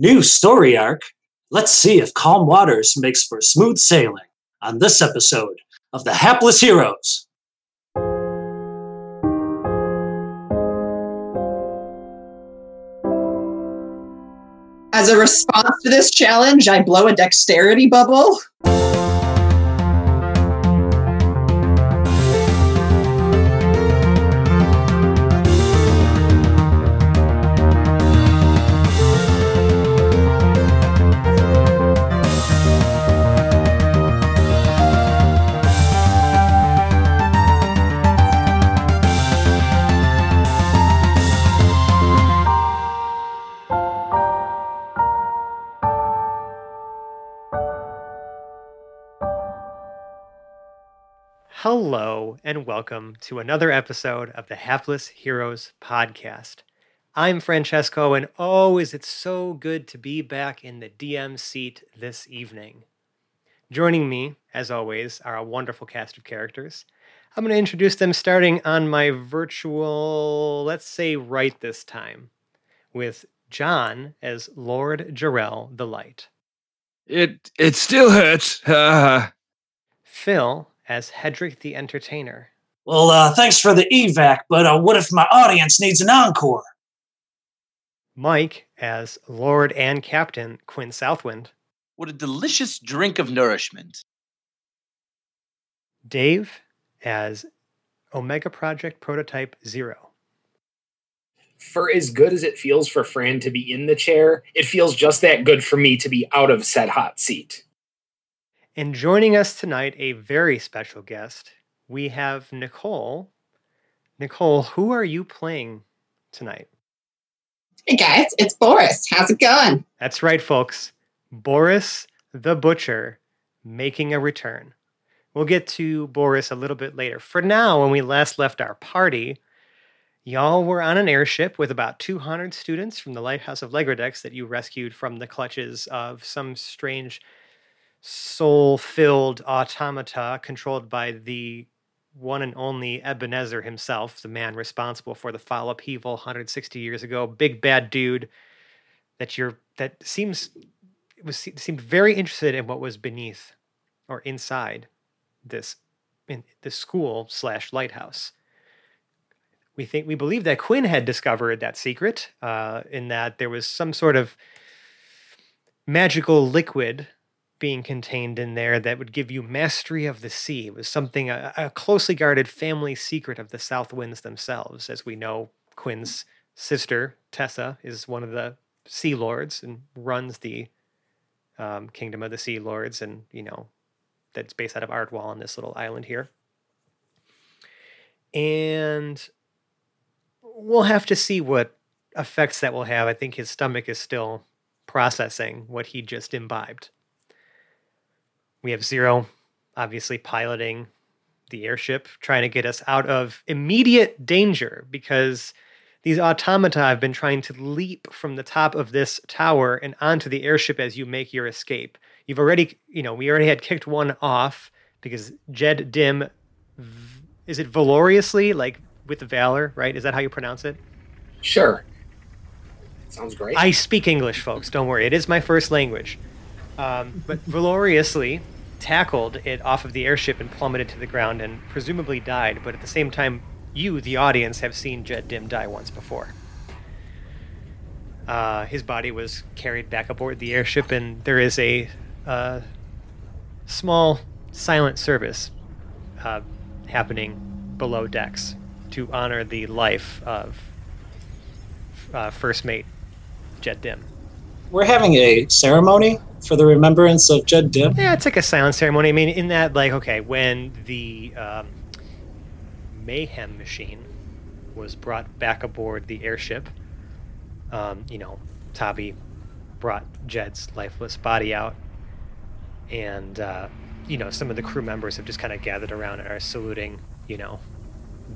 New story arc. Let's see if calm waters makes for smooth sailing on this episode of The Hapless Heroes. As a response to this challenge, I blow a dexterity bubble. And welcome to another episode of the Hapless Heroes podcast. I'm Francesco, and oh, is it so good to be back in the DM seat this evening. Joining me, as always, are a wonderful cast of characters. I'm going to introduce them starting on my virtual, let's say, right this time, with John as Lord Jarrell the Light. It it still hurts. Phil as Hedrick the Entertainer. Well, uh, thanks for the evac, but uh, what if my audience needs an encore? Mike as Lord and Captain Quinn Southwind. What a delicious drink of nourishment. Dave as Omega Project Prototype Zero. for as good as it feels for Fran to be in the chair, it feels just that good for me to be out of said hot seat. And joining us tonight, a very special guest, we have Nicole. Nicole, who are you playing tonight? Hey guys, it's Boris. How's it going? That's right, folks. Boris the Butcher making a return. We'll get to Boris a little bit later. For now, when we last left our party, y'all were on an airship with about 200 students from the Lighthouse of Legrodex that you rescued from the clutches of some strange soul filled automata controlled by the one and only Ebenezer himself, the man responsible for the fall upheaval 160 years ago. Big bad dude that you're that seems was seemed very interested in what was beneath or inside this in the school slash lighthouse. We think we believe that Quinn had discovered that secret, uh, in that there was some sort of magical liquid being contained in there that would give you mastery of the sea. It was something a, a closely guarded family secret of the South Winds themselves. As we know, Quinn's sister Tessa is one of the Sea Lords and runs the um, Kingdom of the Sea Lords, and you know that's based out of Ardwall on this little island here. And we'll have to see what effects that will have. I think his stomach is still processing what he just imbibed. We have Zero, obviously piloting the airship, trying to get us out of immediate danger because these automata have been trying to leap from the top of this tower and onto the airship as you make your escape. You've already, you know, we already had kicked one off because Jed Dim, is it valorously, like with valor, right? Is that how you pronounce it? Sure. Sounds great. I speak English, folks. Don't worry. It is my first language. Um, but valorously tackled it off of the airship and plummeted to the ground and presumably died. But at the same time, you, the audience, have seen Jed Dim die once before. Uh, his body was carried back aboard the airship, and there is a uh, small silent service uh, happening below decks to honor the life of uh, first mate Jed Dim. We're having a ceremony for the remembrance of Jed Dim. Yeah, it's like a silent ceremony. I mean, in that, like, okay, when the um, mayhem machine was brought back aboard the airship, um, you know, Tabi brought Jed's lifeless body out, and uh, you know, some of the crew members have just kind of gathered around and are saluting, you know,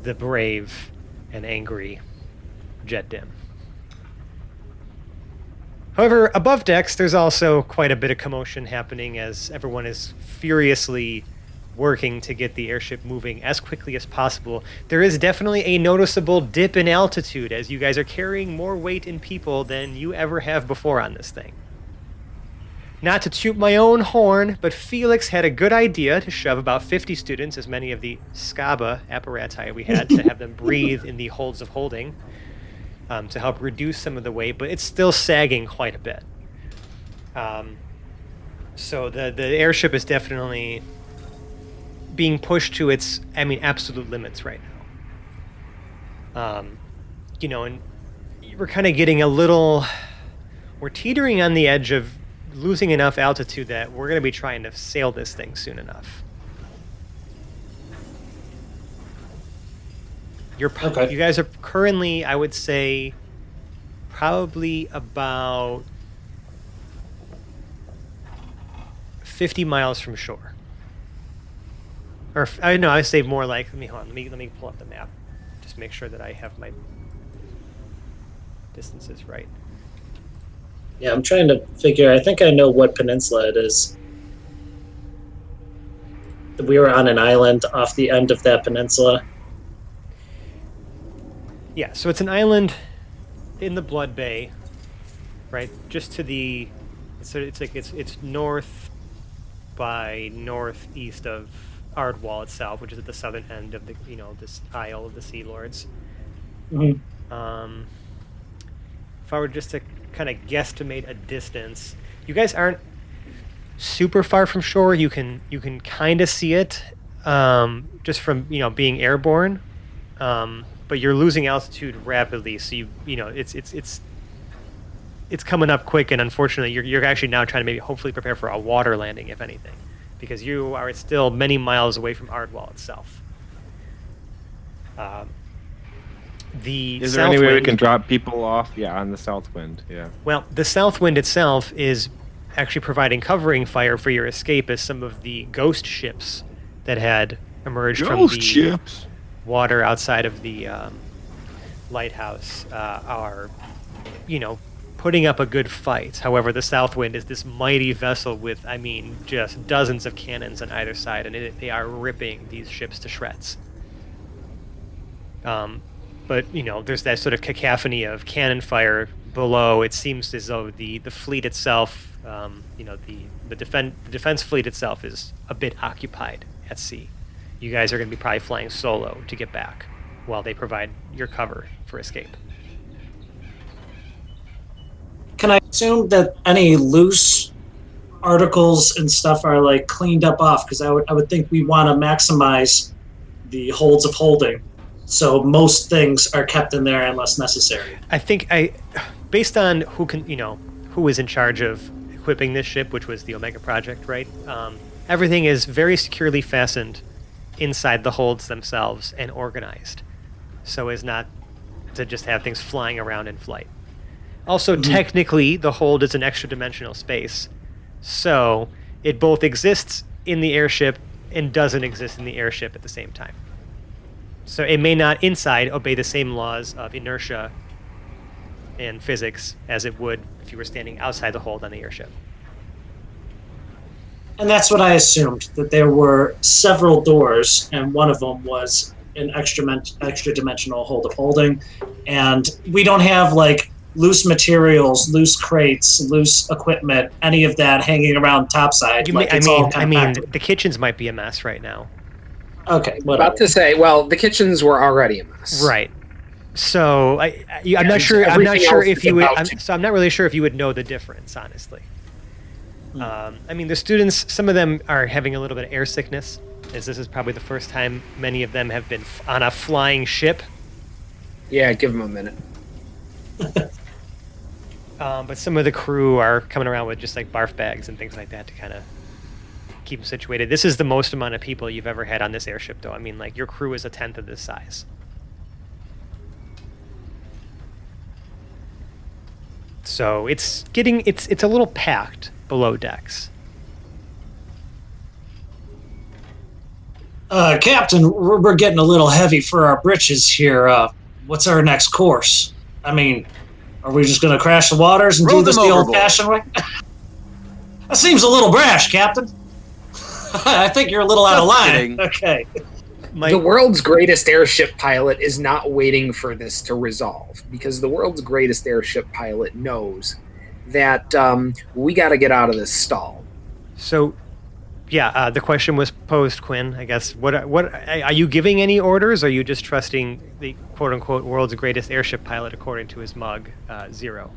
the brave and angry Jed Dim. However, above decks, there's also quite a bit of commotion happening as everyone is furiously working to get the airship moving as quickly as possible. There is definitely a noticeable dip in altitude as you guys are carrying more weight in people than you ever have before on this thing. Not to toot my own horn, but Felix had a good idea to shove about 50 students, as many of the SCABA apparati we had, to have them breathe in the holds of holding um, to help reduce some of the weight, but it's still sagging quite a bit. Um, so the, the airship is definitely being pushed to its, I mean, absolute limits right now. Um, you know, and we're kind of getting a little, we're teetering on the edge of losing enough altitude that we're going to be trying to sail this thing soon enough. You're pro- Okay. you guys are currently, I would say, probably about 50 miles from shore. Or I know I say more like let me hold on, let me let me pull up the map. Just make sure that I have my distances right. Yeah, I'm trying to figure. I think I know what peninsula it is. We were on an island off the end of that peninsula. Yeah, so it's an island in the Blood Bay, right? Just to the, so it's like it's it's north by northeast of Ardwall itself, which is at the southern end of the you know this Isle of the Sea Lords. Mhm. Um, if I were just to kind of guesstimate a distance, you guys aren't super far from shore. You can you can kind of see it um, just from you know being airborne, um, but you're losing altitude rapidly. So you you know it's it's it's it's coming up quick, and unfortunately, you're you're actually now trying to maybe hopefully prepare for a water landing, if anything, because you are still many miles away from Ardwall itself. Um, the Is there any way we can drop people off? Yeah, on the south wind. Yeah. well, the south wind itself is actually providing covering fire for your escape as some of the ghost ships that had emerged from the ships. Water outside of the um, lighthouse uh, are, you know, putting up a good fight. However, the south wind is this mighty vessel with, I mean, just dozens of cannons on either side, and it, they are ripping these ships to shreds. Um, but you know, there's that sort of cacophony of cannon fire below. It seems as though the the fleet itself, um, you know, the the defense the defense fleet itself is a bit occupied at sea. You guys are going to be probably flying solo to get back, while they provide your cover for escape. Can I assume that any loose articles and stuff are like cleaned up off? Because I would I would think we want to maximize the holds of holding, so most things are kept in there unless necessary. I think I, based on who can, you know, who is in charge of equipping this ship, which was the Omega Project, right? Um, everything is very securely fastened inside the holds themselves and organized, so as not to just have things flying around in flight. Also, mm-hmm. technically, the hold is an extra dimensional space, so it both exists in the airship and doesn't exist in the airship at the same time. So it may not inside obey the same laws of inertia and physics as it would if you were standing outside the hold on the airship. And that's what I assumed that there were several doors, and one of them was an extra men- extra dimensional hold of holding, and we don't have like loose materials, loose crates, loose equipment, any of that hanging around topside. You like may, I it's all mean, kind I mean, the kitchens might be a mess right now. okay, About to say, well, the kitchens were already a mess. Right. So I, I, I'm not sure. I'm not sure if you would. I'm, so I'm not really sure if you would know the difference, honestly. Hmm. Um, I mean, the students. Some of them are having a little bit of air sickness, as this is probably the first time many of them have been f- on a flying ship. Yeah, give them a minute. Um, but some of the crew are coming around with just like barf bags and things like that to kind of keep them situated. This is the most amount of people you've ever had on this airship, though. I mean, like your crew is a tenth of this size. So it's getting it's it's a little packed below decks. Uh, Captain, we're, we're getting a little heavy for our britches here. Uh, what's our next course? I mean, are we just going to crash the waters and Row do this the old-fashioned way? that seems a little brash, Captain. I think you're a little out of line. Okay. My, the world's greatest airship pilot is not waiting for this to resolve because the world's greatest airship pilot knows that um, we got to get out of this stall. so, yeah, uh, the question was posed, Quinn. I guess what what are you giving any orders? Or are you just trusting the quote unquote world's greatest airship pilot according to his mug, uh, Zero?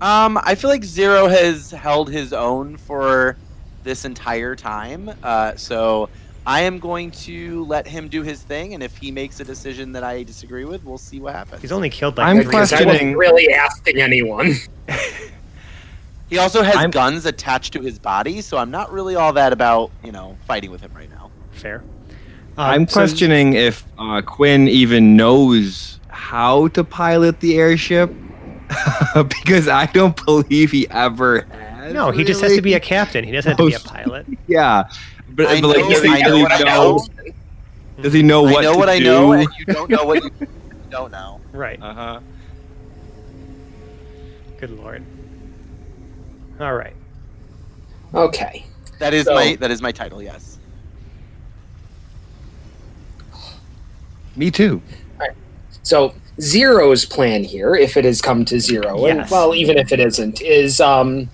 Um, I feel like Zero has held his own for this entire time. Uh, so I am going to let him do his thing, and if he makes a decision that I disagree with, we'll see what happens. He's only killed like I'm three- Because I questioning- wasn't really asking anyone. He also has I'm- guns attached to his body, so I'm not really all that about you know fighting with him right now. fair. I'm Um, so- questioning if uh, Quinn even knows how to pilot the airship because I don't believe he ever has. no, he just has to be a captain. He doesn't have to be a pilot. Yeah, but, I but like, know- does he, I know does he what I know? know. Does he know what I know to what I do? know, and you don't know what you don't know. Right. uh huh. Good lord. All right. Okay. That is So- my that is my title. Yes. Me too. So Zero's plan here, if it has come to zero, and well, even if it isn't, is um.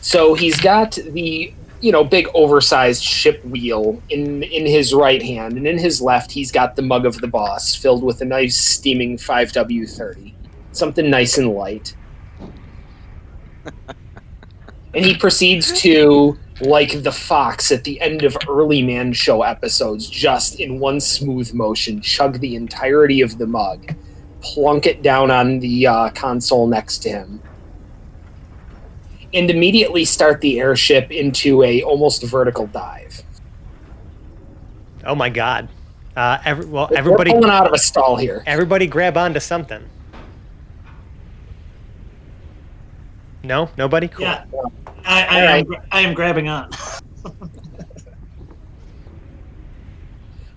So he's got the you know big oversized ship wheel in in his right hand, and in his left he's got the mug of the boss filled with a nice steaming five W thirty, something nice and light. and he proceeds to like the fox at the end of early man show episodes just in one smooth motion chug the entirety of the mug plunk it down on the uh, console next to him and immediately start the airship into a almost vertical dive Oh my god. Uh, every, well, We're everybody, pulling out of a stall here everybody, grab onto something. No, nobody. Cool. Yeah. I, I, am, right. I am grabbing on.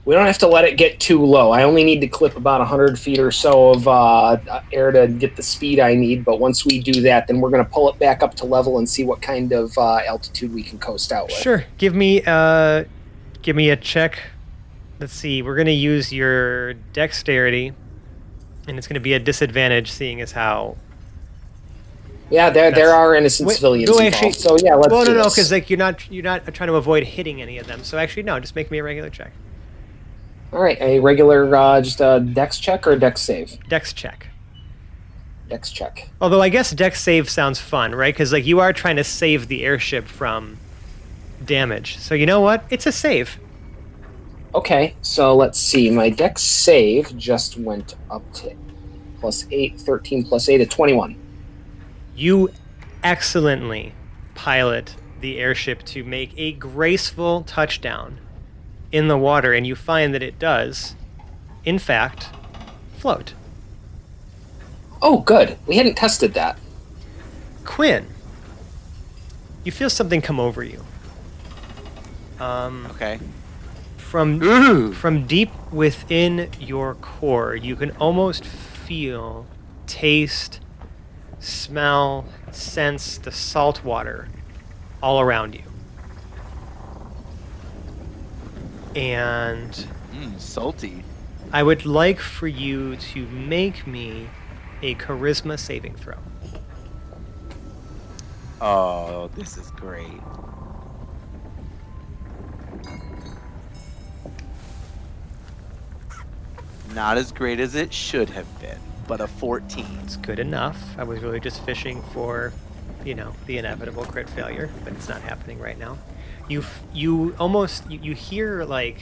we don't have to let it get too low i only need to clip about 100 feet or so of uh, air to get the speed i need but once we do that then we're going to pull it back up to level and see what kind of uh, altitude we can coast out with Sure. Give me uh give me a check. Let's see. We're going to use your dexterity and it's going to be a disadvantage seeing as how Yeah, there there are innocent Wait, civilians no, involved. actually- so yeah, let's Well, no, no, because like you're not you're not trying to avoid hitting any of them. So actually, no, just make me a regular check. All right, a regular uh, just a dex check or a dex save. Dex check. Dex check. Although I guess dex save sounds fun, right? Because like you are trying to save the airship from damage. So you know what? It's a save. Okay, so let's see. My dex save just went up to plus 8, 13 plus 8 at 21. You excellently pilot the airship to make a graceful touchdown in the water, and you find that it does, in fact, float. Oh, good. We hadn't tested that. Quinn, you feel something come over you. Um, Okay. from Ooh. from deep within your core, you can almost feel, taste, smell, sense the salt water all around you. And Mm, salty. I would like for you to make me a charisma saving throw. Oh, this is great. Not as great as it should have been, but a 14. It's good enough. I was really just fishing for, you know, the inevitable crit failure, but it's not happening right now. You f- you almost you, you hear like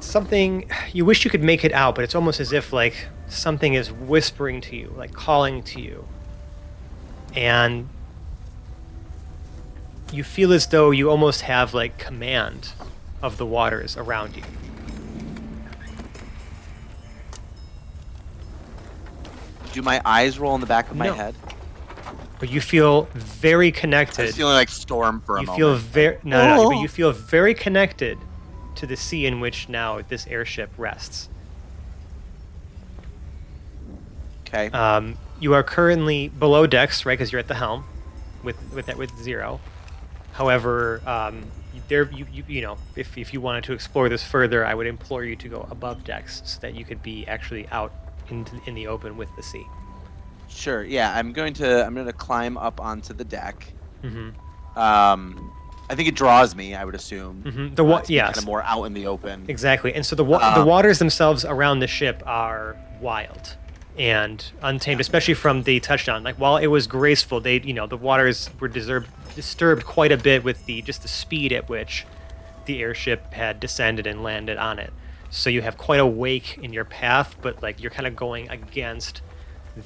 something you wish you could make it out, but it's almost as if like something is whispering to you, like calling to you. And you feel as though you almost have like command of the waters around you. Do my eyes roll in the back of my No. head? But you feel very connected. I connected. was feeling like storm for a you moment. feel very no, no, no, but Oh. you feel very connected to the sea in which now this airship rests. okay. Um, you are currently below decks, right? Because you're at the helm. with with that with zero. However, um, there you, you you know if if you wanted to explore this further, I would implore you to go above decks so that you could be actually out in in the open with the sea. Sure. Yeah, I'm going to I'm going to climb up onto the deck. Mm-hmm. Um, I think it draws me. I would assume. Mm-hmm. The wa- Kind yes, of more out in the open. exactly. And so the wa- the Um, waters themselves around the ship are wild and untamed, especially from the touchdown. Like while it was graceful, they you know the waters were deserved, disturbed quite a bit with the just the speed at which the airship had descended and landed on it. So you have quite a wake in your path, but like you're kind of going against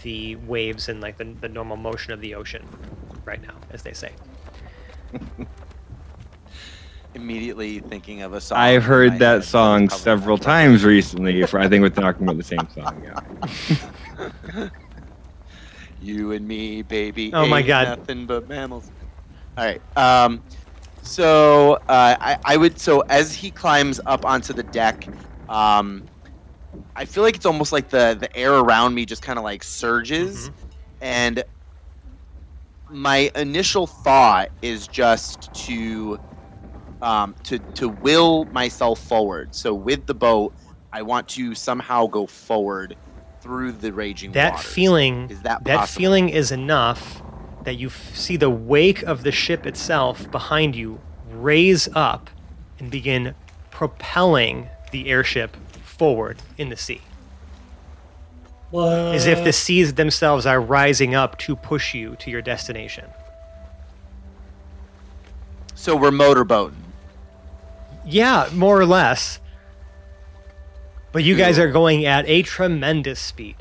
the waves and like the, the normal motion of the ocean right now, as they say. Immediately thinking of a song. I've heard my that song several times recently. For I think we're talking about the same song. Yeah. You and me, baby. Oh my God. Nothing but mammals. All right. Um, so uh, I, I would. So as he climbs up onto the deck, um, I feel like it's almost like the the air around me just kind of like surges, and my initial thought is just to um, to to will myself forward. So with the boat, I want to somehow go forward through the raging That waters. feeling is that that possible? feeling is enough that you f- see the wake of the ship itself behind you raise up and begin propelling the airship forward in the sea. What? as if the seas themselves are rising up to push you to your destination. So we're motorboating. yeah more or less. But you guys are going at a tremendous speed.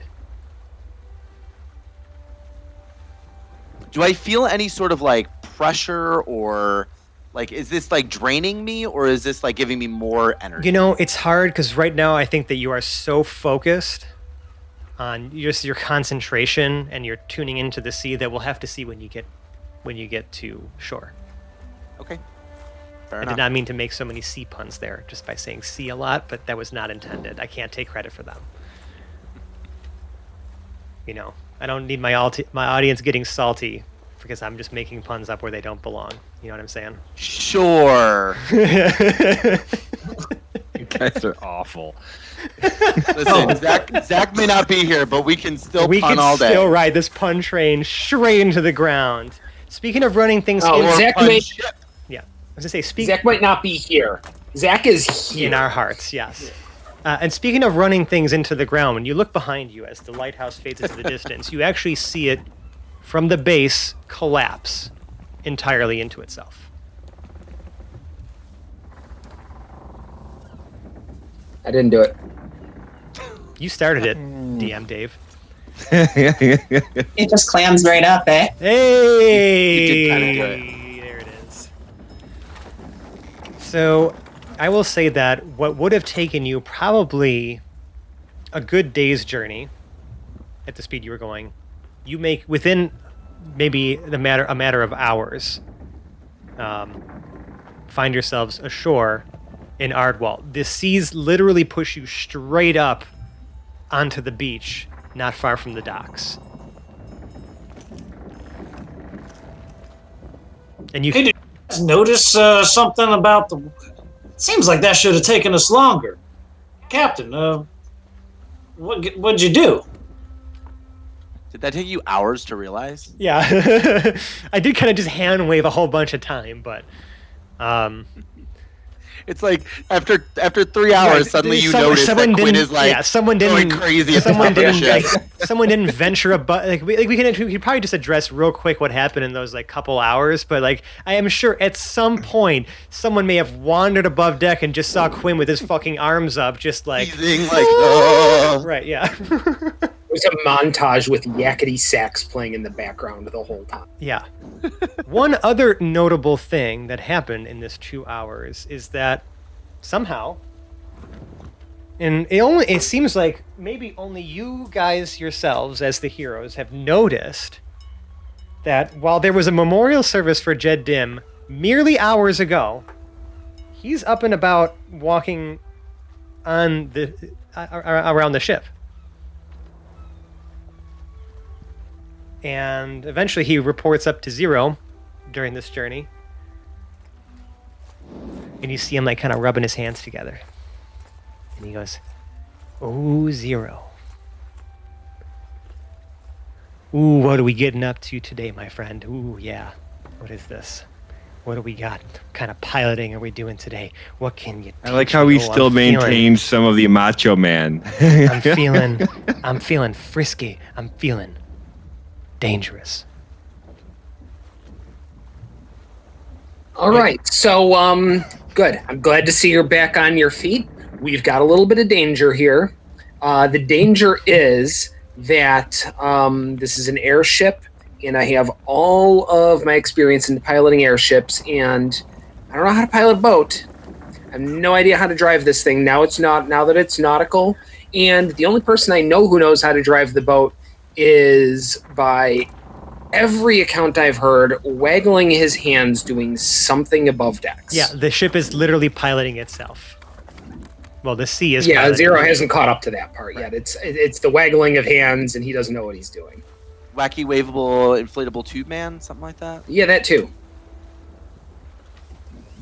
Do I feel any sort of like pressure or like is this like draining me or is this like giving me more energy? You know, it's hard because right now I think that you are so focused on just your concentration and you're tuning into the sea that we'll have to see when you get when you get to shore. okay. Fair I enough. did not mean to make so many sea puns there just by saying sea a lot, but that was not intended. I can't take credit for them. You know, I don't need my alti- my audience getting salty because I'm just making puns up where they don't belong. You know what I'm saying? Sure. You guys are awful. Listen, Zach Zach may not be here, but we can still we pun can all day. still ride this pun train straight into the ground. Speaking of running things Oh, in, Zach may- ship. yeah, I was gonna say speak Zach might not be here. Zach is here. in our hearts, yes. Uh, and speaking of running things into the ground, when you look behind you as the lighthouse fades into the distance, you actually see it from the base collapse entirely into itself. I didn't do it. You started it, DM Dave. It just clams right up, eh? Hey! You did it. There it is. So, I will say that what would have taken you probably a good day's journey at the speed you were going, you make within maybe the matter a matter of hours. Um, find yourselves ashore in Ardwall. The seas literally push you straight up onto the beach, not far from the docks. And you Hey, did you guys notice uh, something about the? Seems like that should have taken us longer, Captain. Uh, what what'd you do? Did that take you hours to realize? Yeah, I did kind of just hand wave a whole bunch of time, but um, It's like after after three hours, right, suddenly you some- notice that someone Quinn didn't- is like yeah, someone didn't crazy at someone didn't like, someone didn't venture a but like we, like we can we could probably just address real quick what happened in those like couple hours, but like I am sure at some point someone may have wandered above deck and just saw Quinn with his fucking arms up, just like like, oh. right, yeah, There's a montage with yakety sax playing in the background the whole time. Yeah. One other notable thing that happened in this two hours is that somehow, and it only it seems like maybe only you guys yourselves as the heroes have noticed that while there was a memorial service for Jed Dim merely hours ago, he's up and about walking on the uh, around the ship. And eventually he reports up to zero during this journey. And you see him like kind of rubbing his hands together. And he goes, Ooh, zero. Ooh, what are we getting up to today, my friend? Ooh, yeah. What is this? What do we got? What kind of piloting are we doing today? What can you? I like how he Oh, I'm still feeling- maintains some of the macho man. I'm feeling, I'm feeling frisky. I'm feeling dangerous. All right. So, um, good. I'm glad to see you're back on your feet. We've got a little bit of danger here. Uh, the danger is that um, this is an airship, and I have all of my experience in piloting airships, and I don't know how to pilot a boat. I have no idea how to drive this thing. Now it's not. Now that it's nautical, and the only person I know who knows how to drive the boat is by every account I've heard, waggling his hands, doing something above decks. Yeah, the ship is literally piloting itself. Well, the sea is. yeah. piloting Zero hasn't caught up to that part yet. It's it's the waggling of hands, and he doesn't know what he's doing. Wacky waveable inflatable tube man, something like that. Yeah, that too.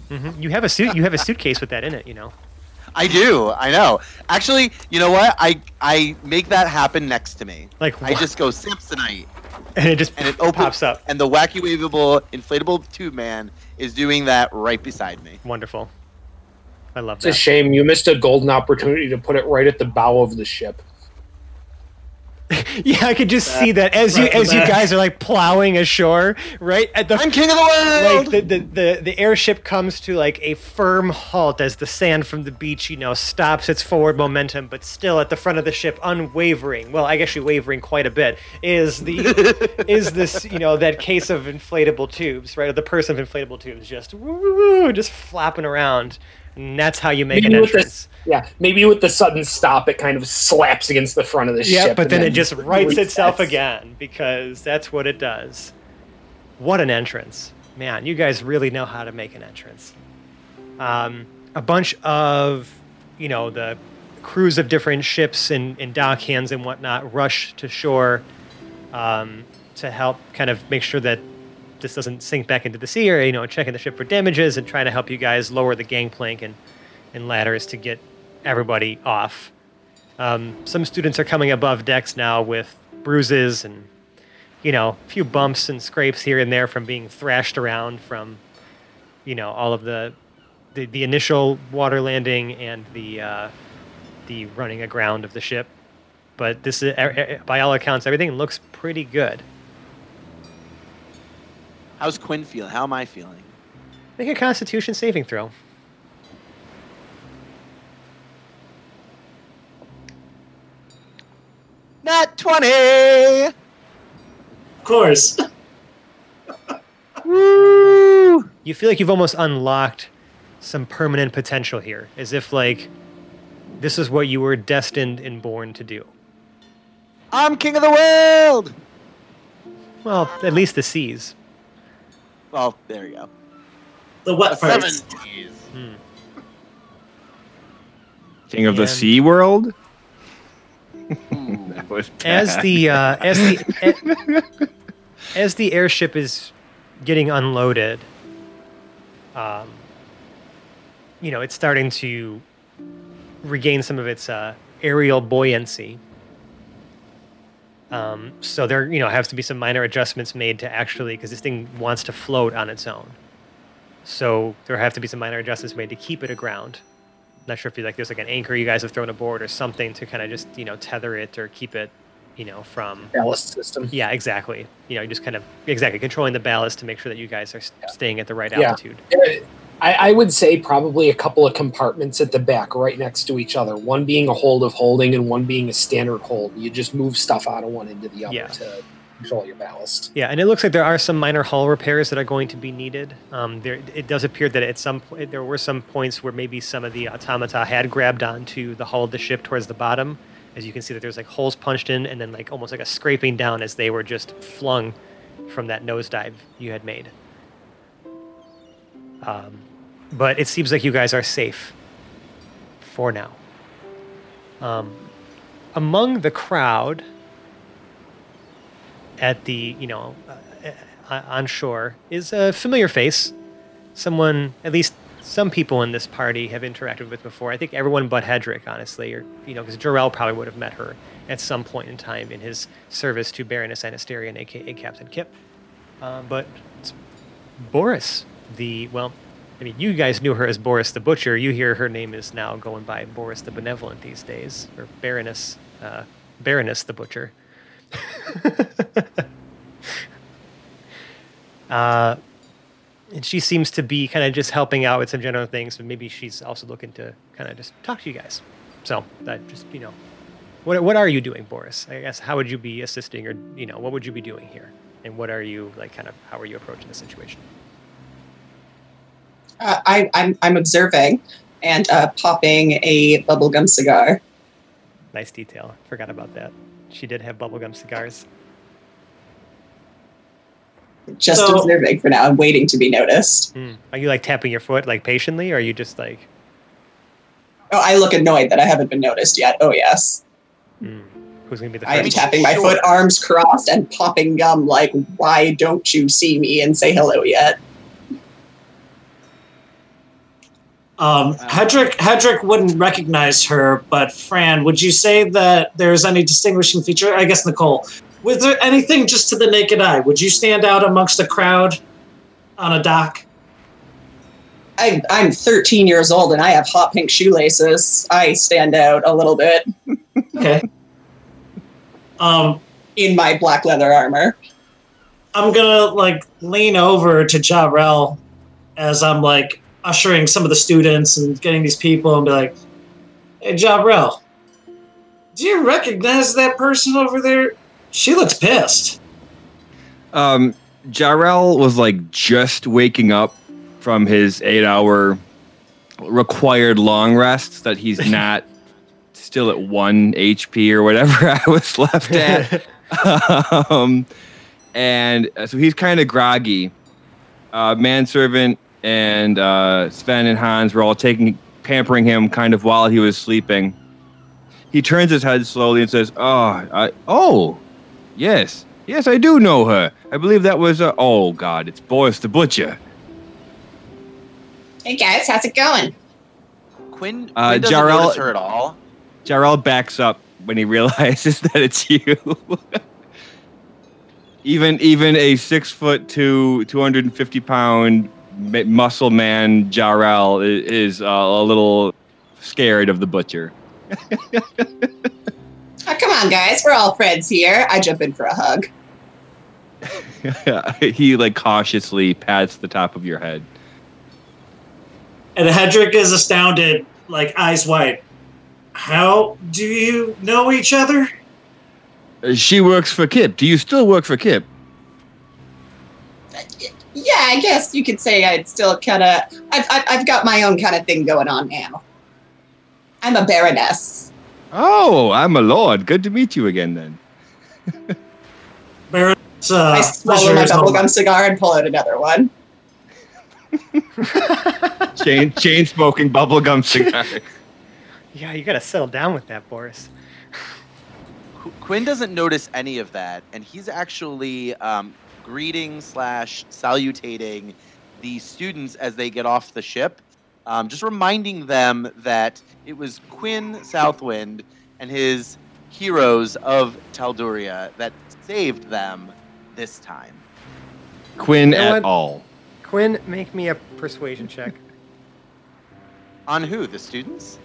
Mhm. You have a suit. You have a suitcase with that in it. You know. I do. I know. Actually, you know what? I I make that happen next to me. Like I just go Samsonite, and it just and it opens pops up. and the wacky waveable inflatable tube man is doing that right beside me. Wonderful. I love that. It's a shame you missed a golden opportunity to put it right at the bow of the ship. yeah, I could just see that as you as you guys are like plowing ashore, right at the I'm king of the world. like the, the, the, the airship comes to like a firm halt as the sand from the beach, you know, stops its forward momentum, but still at the front of the ship, unwavering. Well, I guess you're wavering quite a bit. Is the is this you know that case of inflatable tubes, right? Or the person of inflatable tubes just woo, just flapping around, and that's how you make Maybe an entrance. this, yeah, maybe with the sudden stop, it kind of slaps against the front of the Yeah, ship. but and then it just rights itself again because that's what it does. What an entrance. Man, you guys really know how to make an entrance. Um, a bunch of, you know, the crews of different ships and, and dockhands and whatnot rush to shore um, to help kind of make sure that this doesn't sink back into the sea or, you know, checking the ship for damages and trying to help you guys lower the gangplank and, and ladders to get everybody off. Um, some students are coming above decks now with bruises and, you know, a few bumps and scrapes here and there from being thrashed around from, you know, all of the the, the initial water landing and the uh, the running aground of the ship. But this is, er- er- by all accounts, everything looks pretty good. How's Quinn feeling? How am I feeling? Make a Constitution saving throw. Not twenty. Of course. Woo! You feel like you've almost unlocked some permanent potential here, as if like this is what you were destined and born to do. I'm king of the world. Well, at least the seas. Well, there you go. The what Seven parts. Hmm. King of the And- Sea World? That was as the uh, as the as the airship is getting unloaded, um, you know, it's starting to regain some of its uh, aerial buoyancy. Um, so there, you know, has to be some minor adjustments made to actually, because this thing wants to float on its own. So there have to be some minor adjustments made to keep it aground. Not sure if you like there's like an anchor you guys have thrown aboard or something to kind of just you know tether it or keep it, you know, from ballast system. yeah exactly. You know, you just kind of exactly controlling the ballast to make sure that you guys are s- staying at the right Yeah. altitude. I, I would say probably a couple of compartments at the back, right next to each other. One being a hold of holding, and one being a standard hold. You just move stuff out of one into the other Yeah. to control your ballast. Yeah, and it looks like there are some minor hull repairs that are going to be needed. Um, there, it does appear that at some point there were some points where maybe some of the automata had grabbed onto the hull of the ship towards the bottom. As you can see, that there's like holes punched in, and then like almost like a scraping down as they were just flung from that nosedive you had made. Um, but it seems like you guys are safe for now. Um, among the crowd at the you know uh, uh, on shore is a familiar face. Someone, at least some people in this party have interacted with before. I think everyone but Hedrick, honestly, or you know, because Jarrell probably would have met her at some point in time in his service to Baroness Anasterian, aka Captain Kip. Um, but it's Boris, the well, I mean, you guys knew her as Boris the Butcher. You hear her name is now going by Boris the Benevolent these days, or Baroness, uh, Baroness the Butcher. uh, and she seems to be kind of just helping out with some general things, but maybe she's also looking to kind of just talk to you guys. So that just you know, what what are you doing, Boris? I guess how would you be assisting, or you know, what would you be doing here, and what are you like? Kind of how are you approaching the situation? Uh, I, I'm I'm observing and uh, popping a bubblegum cigar. Nice detail. Forgot about that. She did have bubblegum cigars. Just So- observing for now. I'm waiting to be noticed. Hmm. Are you like tapping your foot like patiently, or are you just like, Oh, I look annoyed that I haven't been noticed yet. Oh yes, hmm, who's gonna be the I am tapping my Sure. foot, arms crossed, and popping gum. Like, why don't you see me and say hello yet? Um, Hedrick Hedrick wouldn't recognize her, but Fran, would you say that there's any distinguishing feature? I guess Nicole, was there anything just to the naked eye? Would you stand out amongst a crowd on a dock? I, I'm 13 years old and I have hot pink shoelaces. I stand out a little bit Okay. Um, in my black leather armor. I'm gonna like lean over to Jarrell as I'm like ushering some of the students and getting these people and be like, "Hey, Jarrell, do you recognize that person over there? She looks pissed." Um, Jarrell was like just waking up from his eight-hour required long rest that he's not still at one HP or whatever I was left at. um, and uh, so he's kind of groggy. Uh, manservant and uh, Sven and Hans were all taking pampering him kind of while he was sleeping. He turns his head slowly and says, "Oh, I, oh, yes, yes, I do know her. I believe that was uh, oh God, it's Boris the Butcher." Hey guys, how's it going? Quinn, Quinn Uh, doesn't Jarrell- notice her at all. Jarrell backs up when he realizes that it's you. even even a six foot two, two hundred and fifty pound ma- muscle man Jarrell is, is uh, a little scared of the butcher. Oh, come on, guys, we're all friends here. I jump in for a hug. he like cautiously pats the top of your head. And Hedrick is astounded, like eyes wide. How do you know each other? Uh, She works for Kip. Do you still work for Kip? Yeah, I guess you could say I'd still kind of. I've, I've, I've got my own kind of thing going on now. I'm a baroness. Oh, I'm a lord. Good to meet you again then. Baron's uh, I swallow my bubblegum cigar and pull out another one. Chain chain smoking bubblegum cigar. yeah, you gotta settle down with that, Boris. Qu- Quinn doesn't notice any of that, and he's actually um, greeting slash salutating the students as they get off the ship, um, just reminding them that it was Quinn Southwind and his heroes of Talduria that saved them this time. Quinn You know at what? all. Quinn, make me a persuasion check. On who? The students?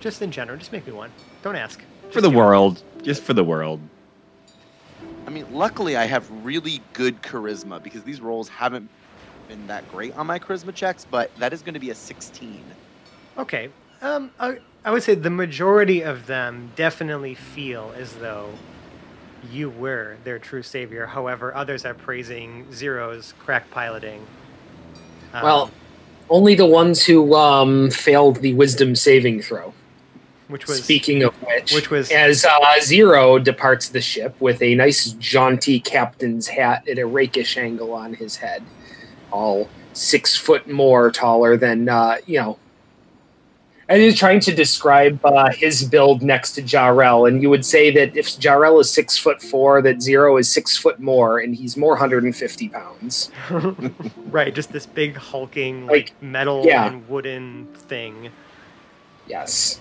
Just in general, just make me one. Don't ask. For the do it. world. Just for the world. I mean, luckily I have really good charisma because these rolls haven't been that great on my charisma checks, but that is going to be a 16. Okay. Um, I, I would say the majority of them definitely feel as though you were their true savior. However, others are praising Zero's crack piloting. Um, Well, only the ones who um, failed the wisdom saving throw. Which was Speaking of which, which was- as uh, Zero departs the ship with a nice jaunty captain's hat at a rakish angle on his head, all six foot more taller than uh, you know. And was trying to describe uh, his build next to Jarrell, and you would say that if Jarrell is six foot four, that Zero is six foot more, and he's more 150 pounds. right, just this big hulking Like, like metal yeah. and wooden thing. Yes.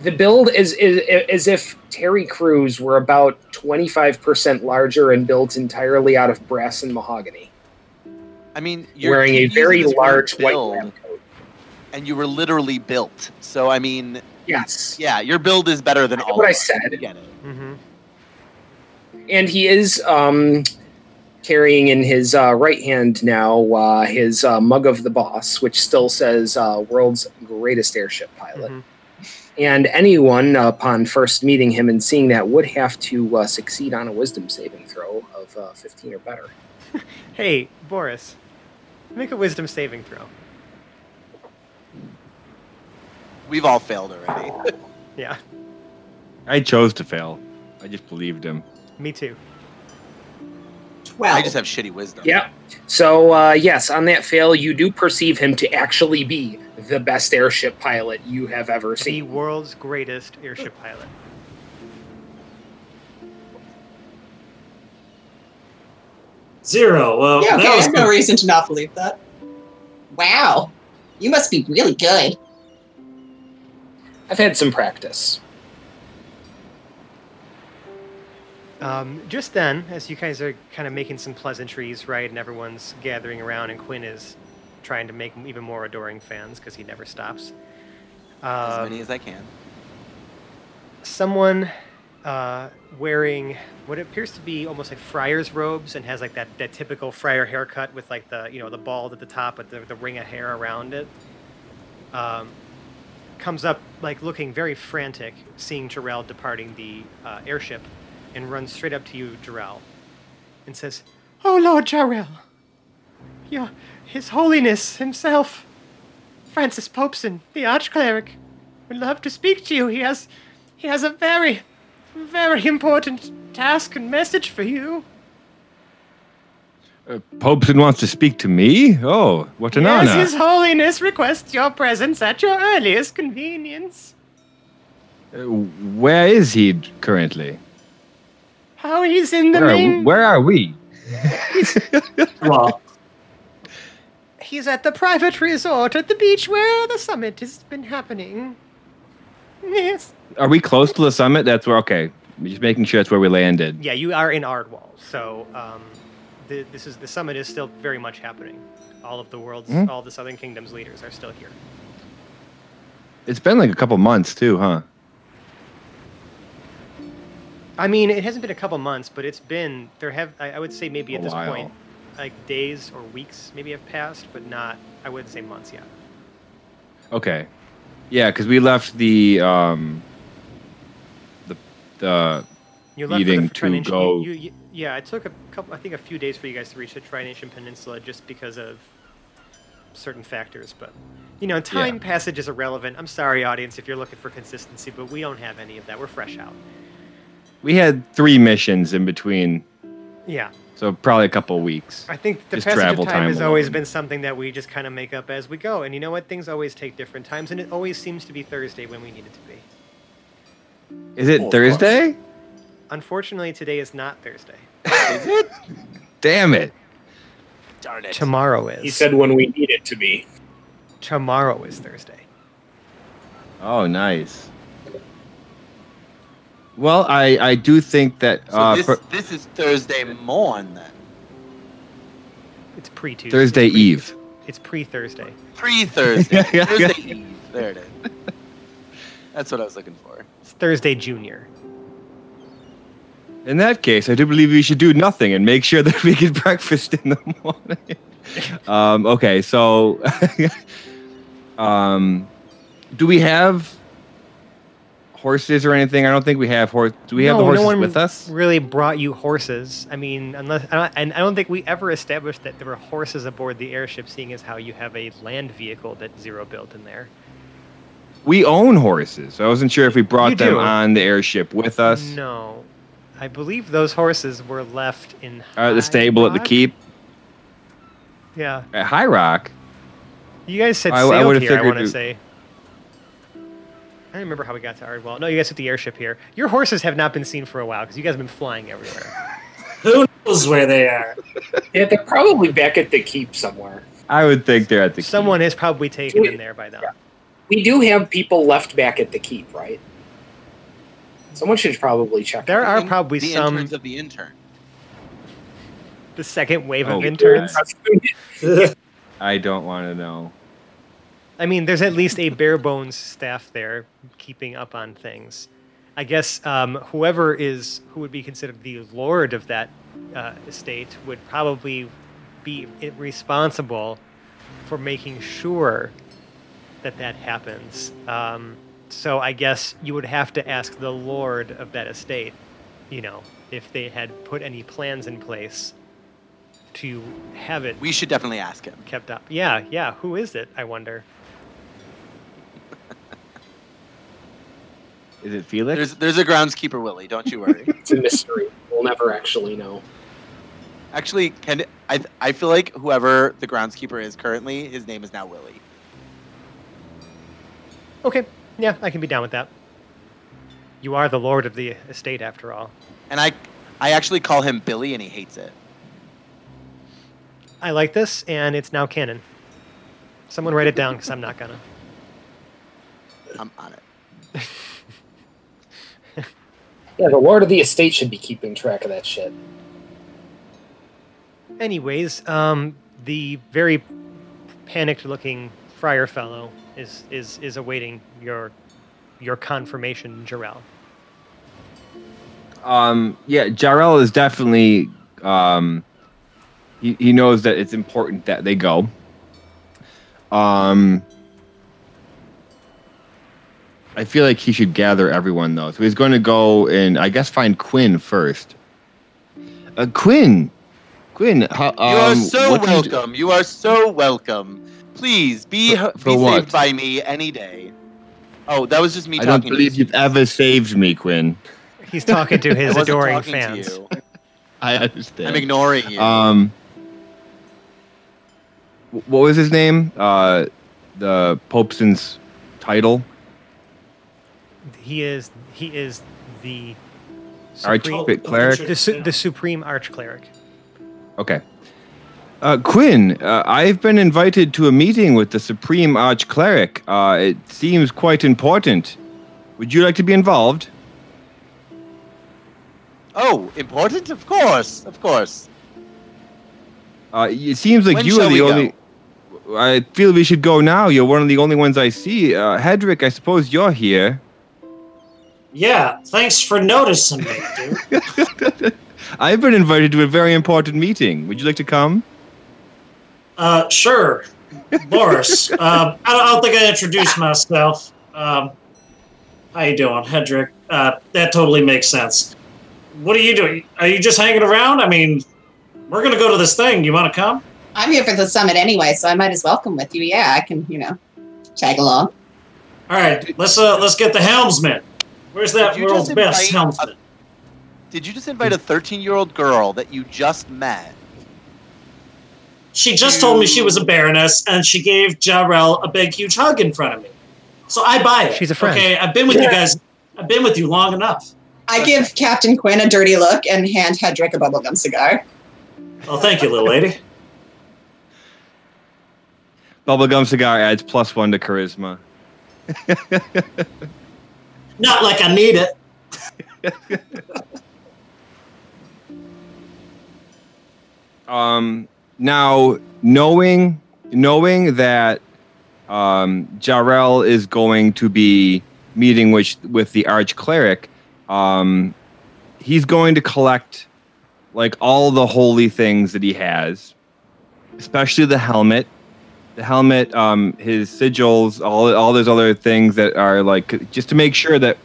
The build is, is as if Terry Crews were about 25% larger and built entirely out of brass and mahogany, I mean, you're wearing a very large white build, lab coat. and you were literally built. So I mean, Yes. yeah, your build is better than I all. what I of us. said. I get it. hmm and he is um, carrying in his uh, right hand now uh, his uh, mug of the boss, which still says uh, "World's Greatest Airship Pilot." Mhm. And anyone upon first meeting him and seeing that would have to uh, succeed on a Wisdom saving throw of uh, 15 or better. Hey, Boris, make a wisdom saving throw. We've all failed already. Yeah, I chose to fail. I just believed him. me too. Well, I just have shitty wisdom. Yeah. So uh, yes, on that fail, you do perceive him to actually be the best airship pilot you have ever seen. The world's greatest airship pilot. Zero. Well, yeah, okay, that was there's no reason to not believe that. Wow. You must be really good. I've had some practice. Um, just then, as you guys are kind of making some pleasantries, right, and everyone's gathering around, and Quinn is trying to make even more adoring fans because he never stops. As Um, many as I can. someone uh, wearing what appears to be almost like friar's robes and has like that, that typical friar haircut with like the you know the bald at the top but the, the ring of hair around it um, comes up like looking very frantic seeing Jarrell departing the uh, airship and runs straight up to you Jarrell and says oh Lord Jarrell your his holiness himself Francis Popeson the archcleric would love to speak to you he has he has a very, very important task and message for you. Uh, Popeson wants to speak to me? Oh, what an yes, honor. His Holiness requests your presence at your earliest convenience. Uh, where is he currently? How he's in the Where are, main. where are we? well. He's at the private resort at the beach where the summit has been happening. Yes. Are we close to the summit? That's where. Okay, just making sure that's where we landed. Yeah, you are in Ardwall, so um, the, this is the summit is still very much happening. All of the world's, Mhm. all the Southern Kingdom's leaders are still here. It's been like a couple months too, huh? I mean, it hasn't been a couple months, but it's been there have I, I would say maybe A at this while. point, like days or weeks maybe have passed, but not I wouldn't say months yet. Okay. Yeah, because we left the um the the You left Meeting the to go- You, you, yeah, it took a couple, I think, a few days for you guys to reach the Trination Peninsula just because of certain factors. But you know, time passage is irrelevant. I'm sorry, audience, if you're looking for consistency, but we don't have any of that. We're fresh out. we had three missions in between, Yeah, so probably a couple weeks. I think the Just passage travel of time time has always been something that we just kind of make up as we go. And you know what? Things always take different times, and it always seems to be Thursday when we need it to be. Is it Oh, of Thursday? Unfortunately, today is not Thursday. Is it? Damn it! Darn it. Tomorrow is. He said when we need it to be. tomorrow is Thursday. Oh, nice. Well, I I do think that So uh, this, for this is Thursday morn then. It's pre Tuesday. Thursday Eve. It's pre Thursday. Pre Thursday. Yeah, yeah, Thursday. Eve. There it is. That's what I was looking for. It's Thursday Junior. In that case, I do believe we should do nothing and make sure that we get breakfast in the morning. um, okay, so um, do we have horses or anything? I don't think we have horse. Do we have the No, no one with us? Really brought you horses? I mean, unless I and I don't think we ever established that there were horses aboard the airship, seeing as how you have a land vehicle that Zero built in there. We own horses. I wasn't sure if we brought them on the airship with us. No, I believe those horses were left in Uh, the stable at the keep Yeah, at High Rock. you guys said I- I here. I want to say. I don't remember how we got to Ardwall. No, you guys took the airship here. Your horses have not been seen for a while because you guys have been flying everywhere. Who knows where they are? Yeah, they're probably back at the keep somewhere. I would think they're at the. key. Someone has probably taken them there by now. We do have people left back at the keep, right? Someone should probably check. There are probably the some interns of the intern. the second wave Oh, of interns. I don't want to know. I mean, there's at least a bare bones staff there keeping up on things. I guess um, whoever is who would be considered the lord of that uh, estate would probably be responsible for making sure that that happens. Um, so I guess you would have to ask the lord of that estate, you know, if they had put any plans in place to have it We should definitely ask him. kept up. Yeah, yeah. Who is it? I wonder. Is it Felix? There's there's a groundskeeper Willie. Don't you worry. It's a mystery. We'll never actually know. Actually, can I? I feel like whoever the groundskeeper is currently, his name is now Willie. Okay, yeah, I can be down with that. You are the lord of the estate, after all. And I, I actually call him Billy, and he hates it. I like this, and it's now canon. Someone write it down, because I'm not gonna. I'm on it. Yeah, the lord of the estate should be keeping track of that shit. Anyways, um, the very panicked-looking friar fellow is is is awaiting your your confirmation, Jarrell. Um, yeah, Jarrell is definitely. Um, he he knows that it's important that they go. Um, I feel like he should gather everyone though, so he's going to go and I guess find Quinn first. Uh, Quinn, Quinn, how, um, you are so what did you- welcome. You are so welcome. Please be For- be what? saved by me any day. Oh, that was just me I don't talking. believe to you. you've ever saved me, Quinn. He's talking to I his wasn't adoring talking to fans. you. I understand. I'm ignoring you. Um, what was his name? Uh, the Popeson's title. He is he is the Arch- supreme, Bit cleric? the, su- the supreme arch cleric. Okay. Uh, Quinn, uh, I've been invited to a meeting with the Supreme Arch Cleric. Uh, it seems quite important. Would you like to be involved? oh, important? Of course, of course. Uh, it seems like When you are the we only. I feel we should go now. You're one of the only ones I see. Uh, Hedrick, I suppose you're here. Yeah, thanks for noticing me, dude. I've been invited to a very important meeting. Would you like to come? Uh, sure, Boris. um, I, don't, I don't think I introduced myself. Um, how you doing, Hedrick? Uh, that totally makes sense. What are you doing? Are you just hanging around? I mean, we're gonna go to this thing. You want to come? I'm here for the summit anyway, so I might as well come with you. Yeah, I can, you know, tag along. All right, let's uh, let's get the helmsman. Where's that Did you world's just best helmsman? Did you just invite a 13 year old girl that you just met? She just told me she was a baroness, and she gave Jarrell a big, huge hug in front of me. So I buy it. She's a friend. Okay, I've been with you guys. I've been with you long enough. I give Captain Quinn a dirty look and hand Hedrick a bubblegum cigar. Oh, thank you, little lady. Bubblegum cigar adds plus one to charisma. Not like I need it. Um, now knowing knowing that um, Jarrell is going to be meeting with with the arch cleric, um, he's going to collect like all the holy things that he has, especially the helmet. The helmet, um, his sigils, all all those other things that are like just to make sure that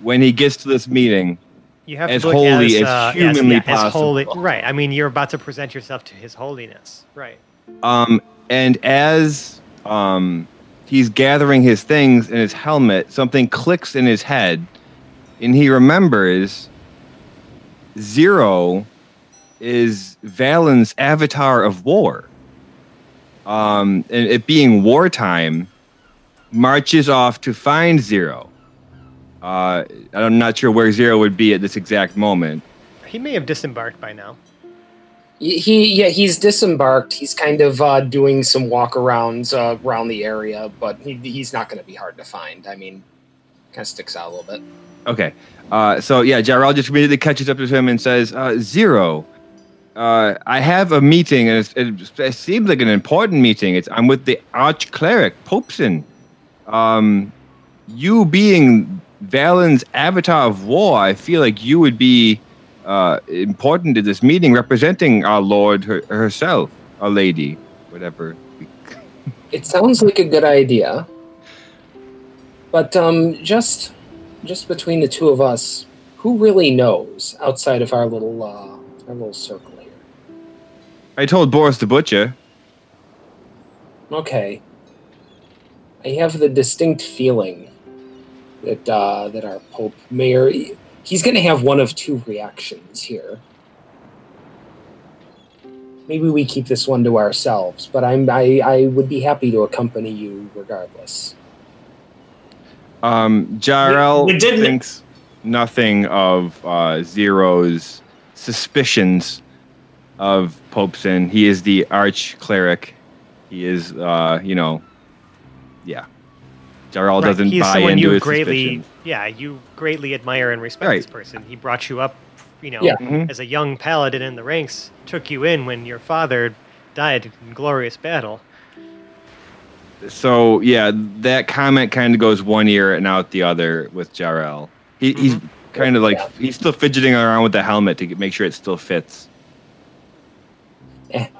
when he gets to this meeting, You have As to look holy as, as uh, humanly yeah, as holy, possible. right? I mean, you're about to present yourself to His Holiness, right? Um, and as um, he's gathering his things in his helmet, something clicks in his head, and he remembers Zero is Valen's avatar of war. Um, and it being wartime, marches off to find Zero. Uh, I'm not sure where Zero would be at this exact moment. He may have disembarked by now. He, he yeah, he's disembarked. He's kind of uh, doing some walkarounds uh, around the area, but he, he's not going to be hard to find. I mean, kind of sticks out a little bit. Okay. Uh, so yeah, Jarrell just immediately catches up to him and says, uh, Zero, uh, I have a meeting, and it, it seems like an important meeting. It's I'm with the Arch Cleric Popeson. Um, you being Valen's avatar of war, I feel like you would be uh, important to this meeting, representing our Lord her, herself, our Lady, whatever. It sounds like a good idea, but um, just just between the two of us, who really knows outside of our little uh, our little circle? I told Boris the Butcher. Okay. I have the distinct feeling that uh, that our Pope Mayor he's going to have one of two reactions here. Maybe we keep this one to ourselves, but I'm I, I would be happy to accompany you regardless. Um, Jarrell We- we didn't- thinks nothing of uh, Zero's suspicions of Popeson. He is the arch cleric. He is, uh, you know, yeah. Jarrell Right, doesn't He's buy someone into you his greatly, suspicions. yeah, you greatly admire and respect Right. this person. He brought you up, you know, Yeah. Mhm. as a young paladin in the ranks, took you in when your father died in glorious battle. So yeah, that comment kind of goes one ear and out the other with Jarrell. He, He's Mm-hmm. kind of like Yeah. he's still fidgeting around with the helmet to make sure it still fits.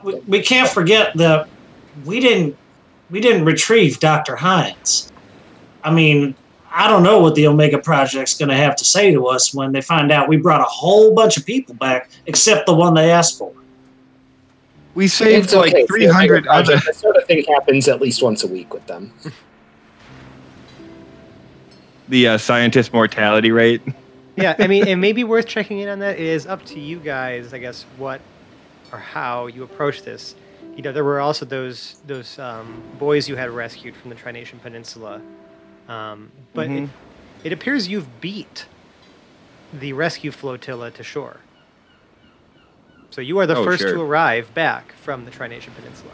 We, we can't forget that we didn't we didn't retrieve Dr. Hines. I mean, I don't know what the Omega Project's going to have to say to us when they find out we brought a whole bunch of people back except the one they asked for. We saved It's like okay. three hundred Project, other. That sort of thing happens at least once a week with them. The uh, scientist mortality rate. yeah, I mean, it may be worth checking in on that. It is up to you guys, I guess, what or how you approach this. You know, there were also those those um, boys you had rescued from the Trination Peninsula, um, but it, Mhm. it appears you've beat the rescue flotilla to shore. So you are the Oh, first sure. to arrive back from the Trination Peninsula.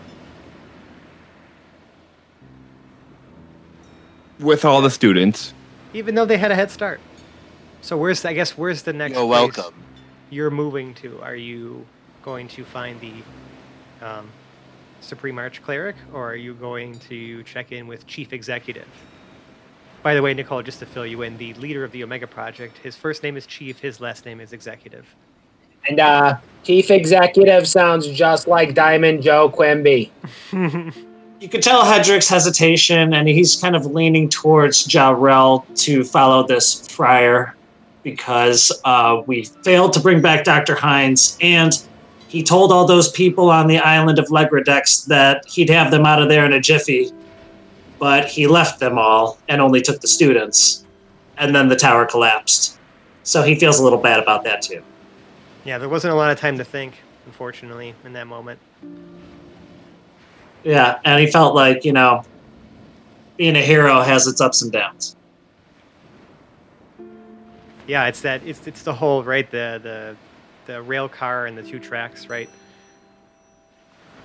with all the students. even though they had a head start. So where's I guess where's the next? You're place welcome. You're moving to. Are you going to find the um, Supreme Arch Cleric, or are you going to check in with Chief Executive? By the way, Nicole, just to fill you in, the leader of the Omega Project, his first name is Chief, his last name is Executive. And uh, chief executive sounds just like Diamond Joe Quimby. You could tell Hedrick's hesitation, and he's kind of leaning towards Jarrell to follow this friar because uh, we failed to bring back Dr. Hines, and he told all those people on the island of Legradex that he'd have them out of there in a jiffy, but he left them all and only took the students, and then the tower collapsed. So he feels a little bad about that too. yeah, there wasn't a lot of time to think, unfortunately, in that moment. Yeah, and he felt like, you know, being a hero has its ups and downs. Yeah, it's that it's it's the whole right the the the rail car and the two tracks, right?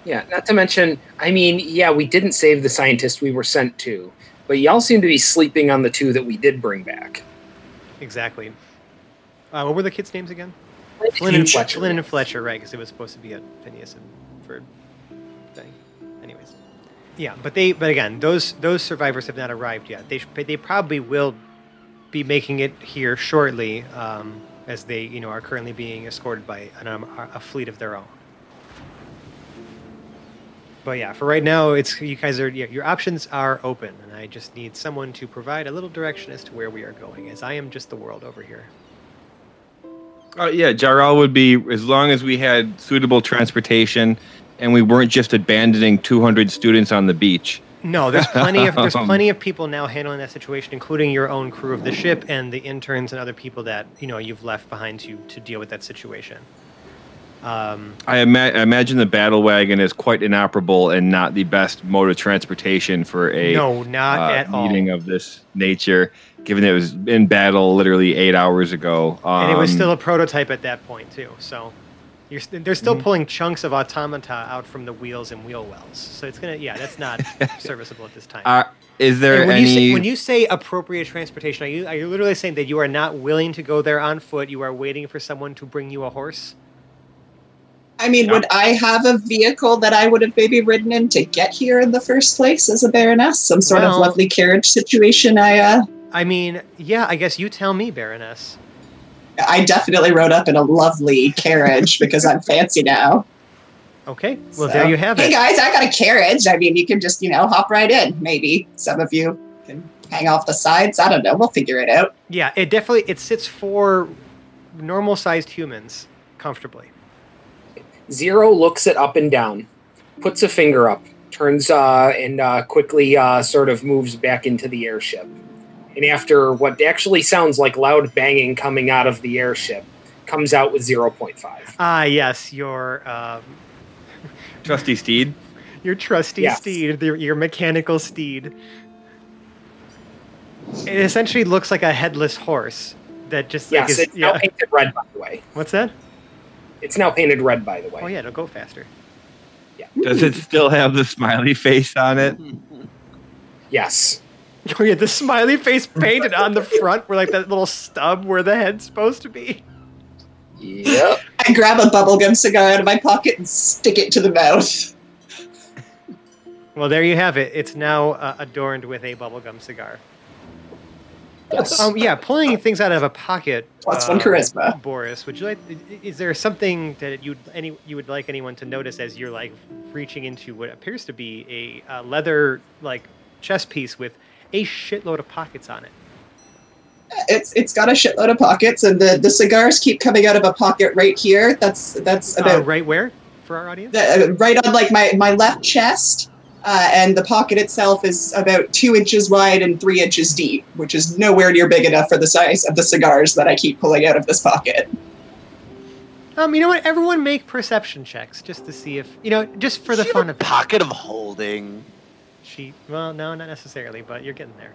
Yeah, not to mention, I mean, yeah, we didn't save the scientist we were sent to, but y'all seem to be sleeping on the two that we did bring back. Exactly. Uh, what were the kids' names again? Flynn Flynn and and Fletcher. Fletcher. Flynn and Fletcher, right? Because it was supposed to be a Phineas and Ferb thing. Anyways, yeah, but they, but again, those those survivors have not arrived yet. They sh- they probably will be making it here shortly, um, as they you know are currently being escorted by an, um, a fleet of their own. But yeah, for right now, it's you guys are yeah, your options are open, and I just need someone to provide a little direction as to where we are going, as I am just the world over here. Uh, yeah, Jarrell would be as long as we had suitable transportation and we weren't just abandoning 200 students on the beach. No, there's plenty of there's Um, plenty of people now handling that situation, including your own crew of the ship and the interns and other people that you know you've left behind to to deal with that situation. Um, I, ima- I imagine the battle wagon is quite inoperable and not the best mode of transportation for a no, not uh, at all. meeting of this nature, given that it was in battle literally eight hours ago. Um, and it was still a prototype at that point too. So you're, st- they're Mm-hmm. still pulling chunks of automata out from the wheels and wheel wells. So it's gonna, yeah, that's not serviceable at this time. Uh, is there And when any? you say when you say appropriate transportation, are you are you literally saying that you are not willing to go there on foot? You are waiting for someone to bring you a horse. I mean, Yeah. would I have a vehicle that I would have maybe ridden in to get here in the first place as a baroness? Some sort Well- of lovely carriage situation. I uh, I mean, yeah, I guess you tell me, Baroness. I definitely rode up in a lovely carriage because I'm fancy now. Okay, well So, there you have hey it. Hey guys, I got a carriage. I mean, you can just you know hop right in. Maybe some of you can hang off the sides. I don't know. We'll figure it out. Yeah, it definitely it sits for normal sized humans comfortably. Zero looks it up and down, puts a finger up, turns uh, and uh, quickly uh, sort of moves back into the airship. And after what actually sounds like loud banging coming out of the airship, comes out with 0.5. Ah, yes, your um, trusty steed. your trusty Yes. steed, your, your mechanical steed. It essentially looks like a headless horse that just like Yes, is, it's now yeah. painted red, by the way. What's that? It's now painted red, by the way. Oh yeah, it'll go faster. Yeah. Does it still have the smiley face on it? Yes. Oh yeah, the smiley face painted on the front, where like that little stub where the head's supposed to be. Yep. I grab a bubblegum cigar out of my pocket and stick it to the mouth. Well, there you have it. It's now uh, adorned with a bubblegum cigar. Yes. Um, yeah, pulling things out of a pocket. Plus one uh, charisma. Boris, would you like? Is there something that you any you would like anyone to notice as you're like reaching into what appears to be a uh, leather like chest piece with a shitload of pockets on it? It's it's got a shitload of pockets, and the, the cigars keep coming out of a pocket right here. That's that's Uh, about right where for our audience? the, uh, right on like my my left chest. Uh, and the pocket itself is about two inches wide and three inches deep, which is nowhere near big enough for the size of the cigars that I keep pulling out of this pocket. Um, you know what? Everyone make perception checks just to see if you know, just for the fun a of it. pocket of holding. She, well, no, not necessarily, but you're getting there.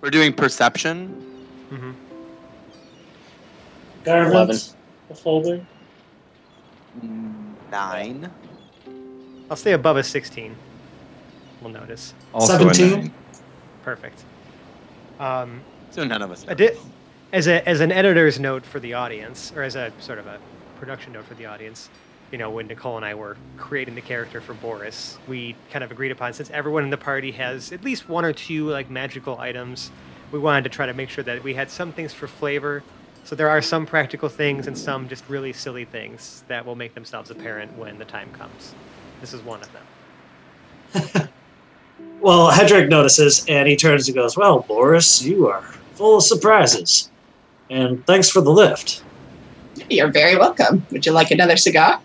We're doing perception. Mm-hmm. Garment, a folder. Nine. I'll stay above a 16. We'll notice. Also a 17? nine. Perfect. Um, So none of us. I did, as a as an editor's note for the audience, or as a sort of a production note for the audience, you know, when Nicole and I were creating the character for Boris, we kind of agreed upon since everyone in the party has at least one or two like magical items, we wanted to try to make sure that we had some things for flavor. So there are some practical things and some just really silly things that will make themselves apparent when the time comes. This is one of them. Well, Hedrick notices and he turns and goes, Well, Boris, you are full of surprises. And thanks for the lift. You're very welcome. Would you like another cigar?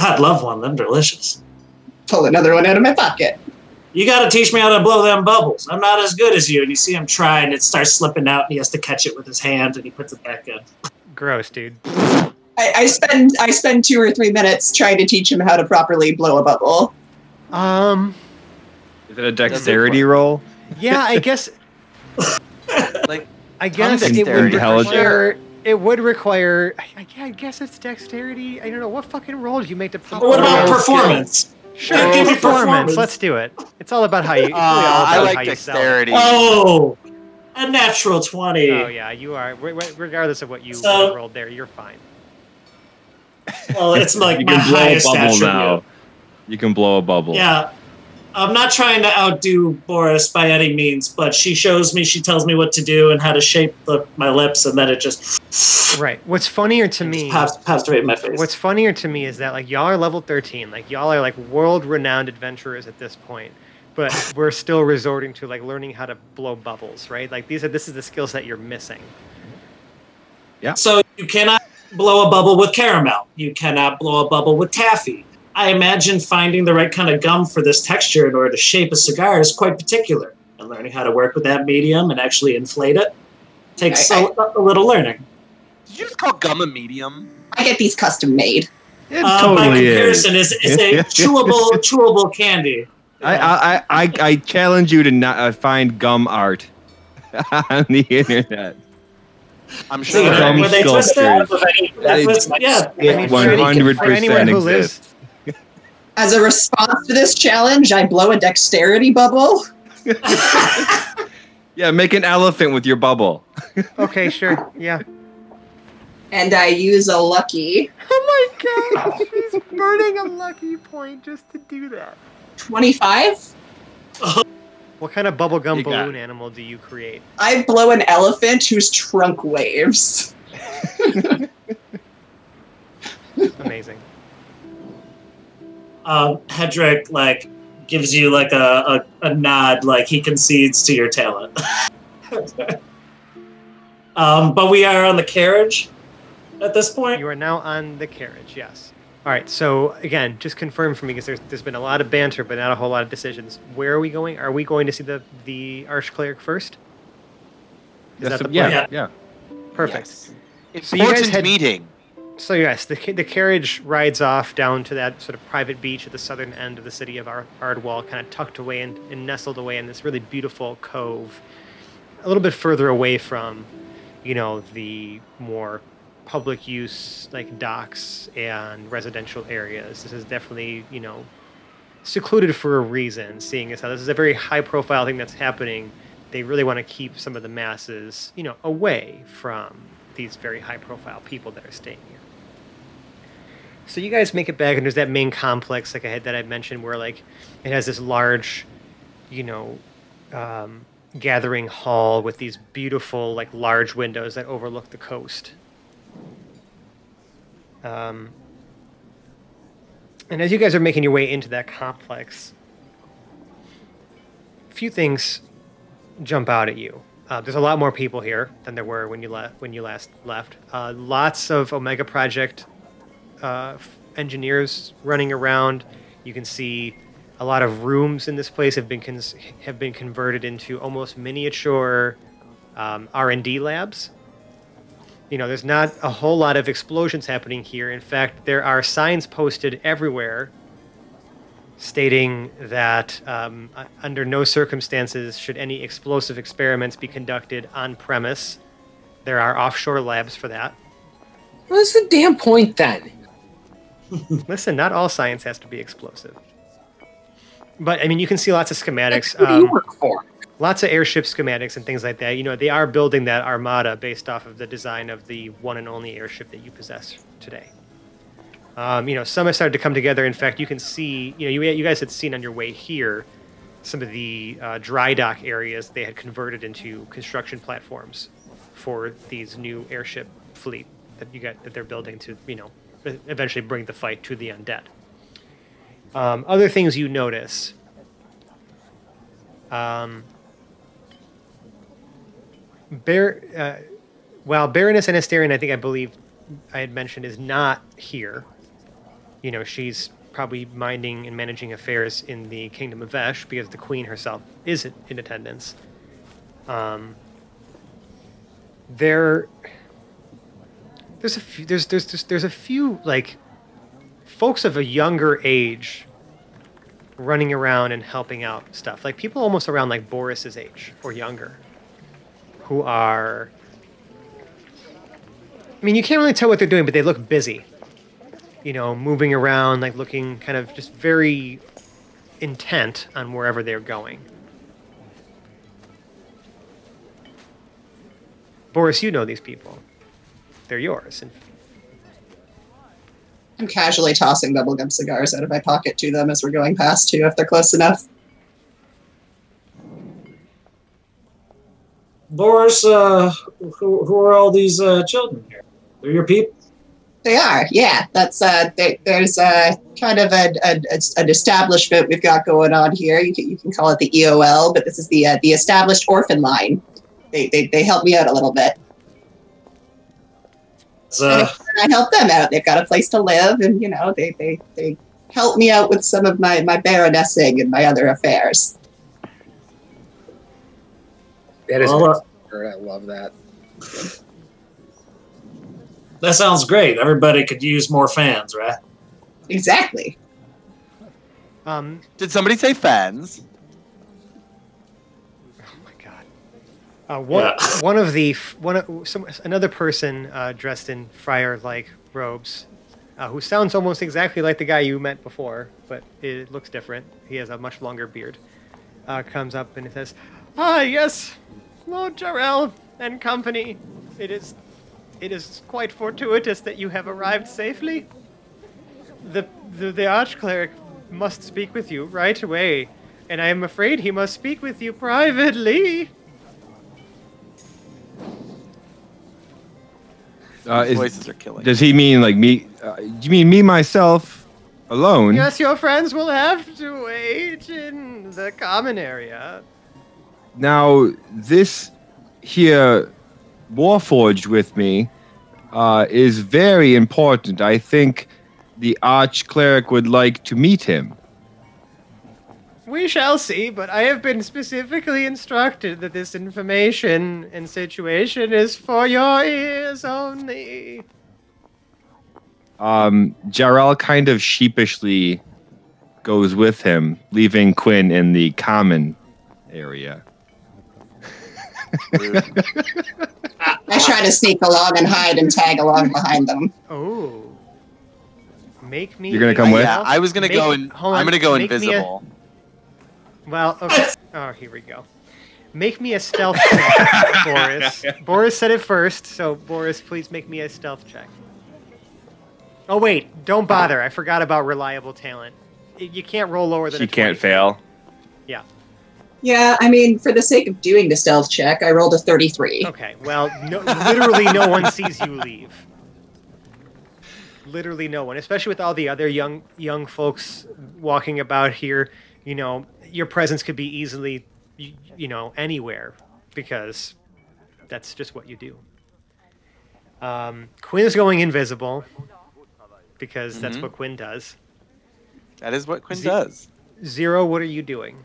I'd love one. Them delicious. Pull another one out of my pocket. You got to teach me how to blow them bubbles. I'm not as good as you. And you see him try, and it starts slipping out, and he has to catch it with his hand, and he puts it back in. Gross, dude. I, I spend I spend two or three minutes trying to teach him how to properly blow a bubble. Um, Is it a dexterity roll? yeah, I guess Like I guess it would dexterity. require. It would require. I, I- I guess it's dexterity. I don't know what fucking roll do you make to pop. What about roll? performance? Sure, Give give me me performance. performance. Let's do it. It's all about how you. It's uh, really all I like how you sell. dexterity. Oh, a natural 20. Oh yeah, you are. re- re- Regardless of what you So- rolled there, you're fine. Well, it's like you my can blow a highest bubble attribute. now. You can blow a bubble. Yeah. I'm not trying to outdo Boris by any means, but she shows me, she tells me what to do and how to shape the, my lips, and then it just, Right. What's funnier to just me? pops, pops right in my face. What's funnier to me is that like y'all are level 13, like y'all are like world-renowned adventurers at this point, but we're still resorting to like learning how to blow bubbles, right? Like these are this is the skill set you're missing. Yeah. So you cannot blow a bubble with caramel. You cannot blow a bubble with taffy. I imagine finding the right kind of gum for this texture in order to shape a cigar is quite particular. And learning how to work with that medium and actually inflate it takes I- a, a little learning. Did you just call gum a medium? I get these custom made. It Uh, by totally is. comparison, is is a chewable chewable candy. I, I, I, I, I challenge you to not uh, find gum art on the internet. I'm So, sure. Gum were they twisted? sculptures. That was, yeah. It I mean, for any- 100% for anyone who lives exists. As a response to this challenge, I blow a dexterity bubble. Yeah, make an elephant with your bubble. Okay, sure. Yeah. And I use a lucky Oh my god, she's burning a lucky point just to do that. 25. What kind of bubblegum You got balloon animal do you create? I blow an elephant whose trunk waves. Amazing. um, Hedrick like gives you like a, a, a nod, like he concedes to your talent. um, but we are on the carriage at this point. You are now on the carriage, yes. All right, so again, just confirm for me because there's, there's been a lot of banter, but not a whole lot of decisions. Where are we going? Are we going to see the, the Archcleric first? Is That's that the yeah, plan? yeah. Perfect. Yes. So you guys Important had- meeting. So yes, the, the carriage rides off down to that sort of private beach at the southern end of the city of Ar- Ardwall, kind of tucked away and, and nestled away in this really beautiful cove, a little bit further away from, you know, the more public use like docks and residential areas. This is definitely, you know, secluded for a reason, seeing as how this is a very high profile thing that's happening. They really want to keep some of the masses, you know, away from these very high profile people that are staying here. So you guys make it back, and there's that main complex, like I had that I mentioned, where like it has this large, you know, um, gathering hall with these beautiful, like large windows that overlook the coast. Um, and as you guys are making your way into that complex, a few things jump out at you. Uh, there's a lot more people here than there were when you left when you last left. Uh, lots of Omega Project uh, f- engineers running around. You can see a lot of rooms in this place have been cons- have been converted into almost miniature um, R and D labs. You know, there's not a whole lot of explosions happening here. In fact, there are signs posted everywhere stating that um, under no circumstances should any explosive experiments be conducted on premise. There are offshore labs for that. What's the damn point then? Listen, not all science has to be explosive. But I mean, you can see lots of schematics, What do you um, work for? Lots of airship schematics and things like that. You know, they are building that armada based off of the design of the one and only airship that you possess today. Um, you know, some have started to come together. In fact, you can see, you know, you, you guys had seen on your way here some of the uh, dry dock areas they had converted into construction platforms for these new airship fleet that you got that they're building to, you know, eventually bring the fight to the undead. Um, other things you notice. Um, Bar- uh, while Baroness Anasterian, I think I believe I had mentioned, is not here. You know, she's probably minding and managing affairs in the Kingdom of Vesh because the Queen herself is in- in attendance. Um, there, there's a few, there's, there's there's there's a few like folks of a younger age running around and helping out stuff like people almost around like Boris's age or younger who are I mean, you can't really tell what they're doing, but they look busy. You know, moving around, like looking kind of just very intent on wherever they're going. Boris, you know these people. They're yours. I'm casually tossing bubblegum cigars out of my pocket to them as we're going past, too, if they're close enough. Boris, uh, who, who are all these uh, children here? They're your people. They are, yeah. That's uh, there's uh, kind of a, a, an establishment we've got going on here. You can, you can call it the EOL, but this is the uh, the established orphan line. They, they they help me out a little bit, and I help them out. They've got a place to live, and you know they they, they help me out with some of my my baronessing and my other affairs. That is Well, uh, I love that. That sounds great. Everybody could use more fans, right? Exactly. Um, Did somebody say fans? oh my god. Uh, one, Yeah. one of the one of, some, another person uh, dressed in friar-like robes, uh, who sounds almost exactly like the guy you met before, but it looks different. He has a much longer beard. Uh, comes up and he says, "Ah, yes, Lord Jarrell and company. It is, it is quite fortuitous that you have arrived safely. The the, the archcleric must speak with you right away, and I am afraid he must speak with you privately." Uh, is, Voices are killing. does he mean like me? Uh, do you mean me myself alone? Yes, your friends will have to wait in the common area. Now this here Warforged with me uh, is very important. I think the arch cleric would like to meet him. We shall see, but I have been specifically instructed that this information and situation is for your ears only. Um, Jarrell kind of sheepishly goes with him, leaving Quinn in the common area. Rude. I try to sneak along and hide and tag along behind them. Oh. Make me. You're gonna a come with? yeah, I was gonna make- go and hold I'm gonna go make me a- invisible. Well, okay. Oh, here we go. Make me a stealth check, Boris. Boris said it first, so Boris, please make me a stealth check. Oh wait, don't bother. I forgot about reliable talent. You can't roll lower than She can't fail. Yeah. Yeah, I mean, for the sake of doing the stealth check, I rolled a 33. Okay. Well, no, literally no one sees you leave. Literally no one, especially with all the other young young folks walking about here. You know, your presence could be easily, you, you know, anywhere because that's just what you do. Um, Quinn is going invisible because that's Mhm. what Quinn does. That is what Quinn Z- does. Zero, what are you doing?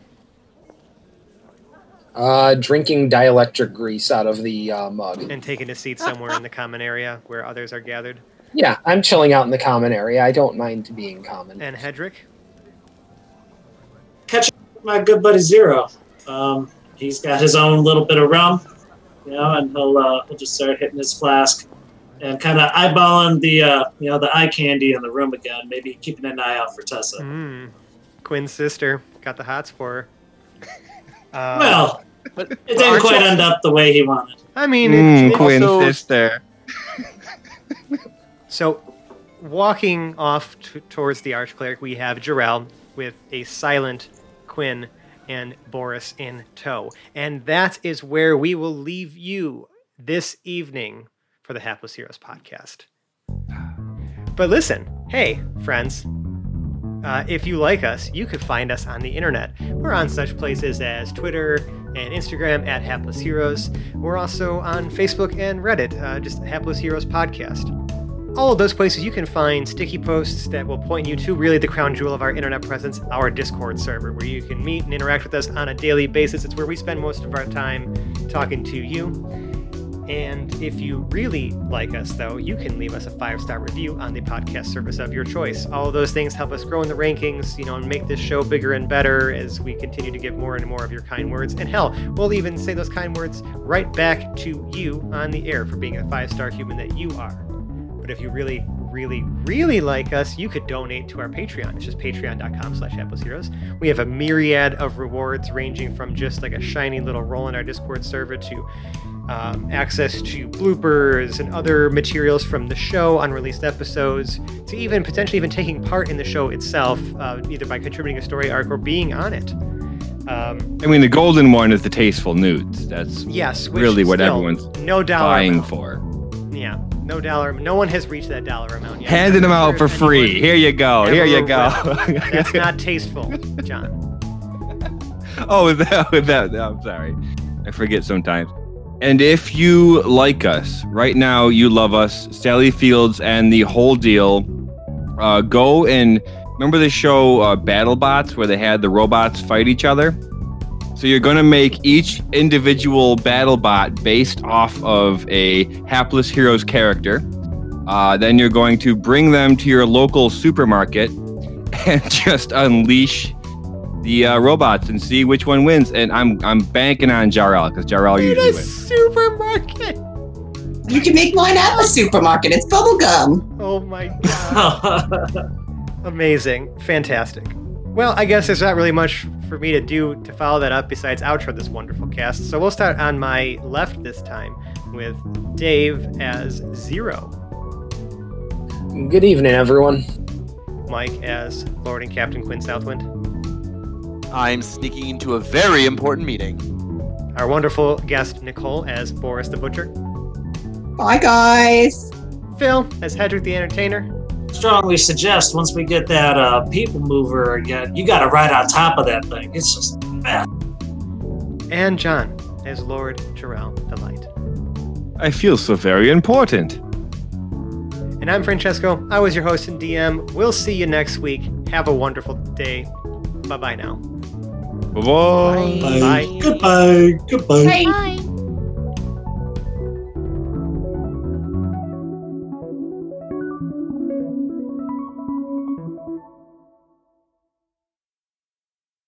Uh, drinking dielectric grease out of the uh, mug. And taking a seat somewhere in the common area where others are gathered. Yeah, I'm chilling out in the common area. I don't mind being common. And Hedrick, Catching My good buddy Zero. Um, he's got his own little bit of rum, you know, and he'll uh, he'll just start hitting his flask and kind of eyeballing the uh, you know the eye candy in the room again. Maybe keeping an eye out for Tessa. mm, Quinn's sister, got the hots for her. Uh, Well, But it didn't quite end up the way he wanted. I mean, Mm, it, it- Quinn also- sister. so walking off t- towards the archcleric, we have Jarrell with a silent Quinn and Boris in tow, and that is where we will leave you this evening for the Hapless Heroes podcast. But listen, hey, friends. Uh, if you like us, you could find us on the internet. We're on such places as Twitter and Instagram at Hapless Heroes. We're also on Facebook and Reddit, uh, just Hapless Heroes Podcast. All of those places you can find sticky posts that will point you to really the crown jewel of our internet presence, our Discord server, where you can meet and interact with us on a daily basis. It's where we spend most of our time talking to you. And if you really like us, though, you can leave us a five star review on the podcast service of your choice. All those things help us grow in the rankings, you know, and make this show bigger and better as we continue to get more and more of your kind words. And hell, we'll even say those kind words right back to you on the air for being a five star human that you are. But if you really, really, really like us, you could donate to our Patreon. It's just patreon.com slash heroes. We have a myriad of rewards ranging from just like a shiny little role in our Discord server to um, access to bloopers and other materials from the show, unreleased episodes, to even potentially even taking part in the show itself, uh, either by contributing a story arc or being on it. Um, I mean, the golden one is the tasteful nudes. That's yes, really what still, everyone's no dollar vying amount. for. Yeah, no dollar. No one has reached that dollar amount yet. Handing them out for free. Here you go. Here you go. That's not tasteful, John. oh, is that, that? I'm sorry. I forget sometimes. And if you like us right now, you love us, Sally Fields and the whole deal. Uh, go and remember the show uh, BattleBots where they had the robots fight each other. So you're going to make each individual BattleBot based off of a hapless hero's character. Uh, then you're going to bring them to your local supermarket and just unleash the uh, robots and see which one wins. And I'm I'm banking on Jarrell because Jarrell In usually a wins. supermarket. You can make mine at the supermarket. It's bubblegum. Oh my god. Amazing. Fantastic. Well, I guess there's not really much for me to do to follow that up besides outro this wonderful cast. So we'll start on my left this time with Dave as Zero, Good evening, everyone. Mike as Lord and Captain Quinn Southwind, I'm sneaking into a very important meeting. our wonderful guest Nicole as Boris the Butcher, Bye, guys. Phil as Hedrick the Entertainer, Strongly suggest once we get that uh, people mover again, you got to ride on top of that thing. It's just and John as Lord Jarrell the Light. I feel so very important. And I'm Francesco. I was your host and DM. We'll see you next week. Have a wonderful day. Bye bye now. Bye bye. Bye. Goodbye. Goodbye. Bye. Bye.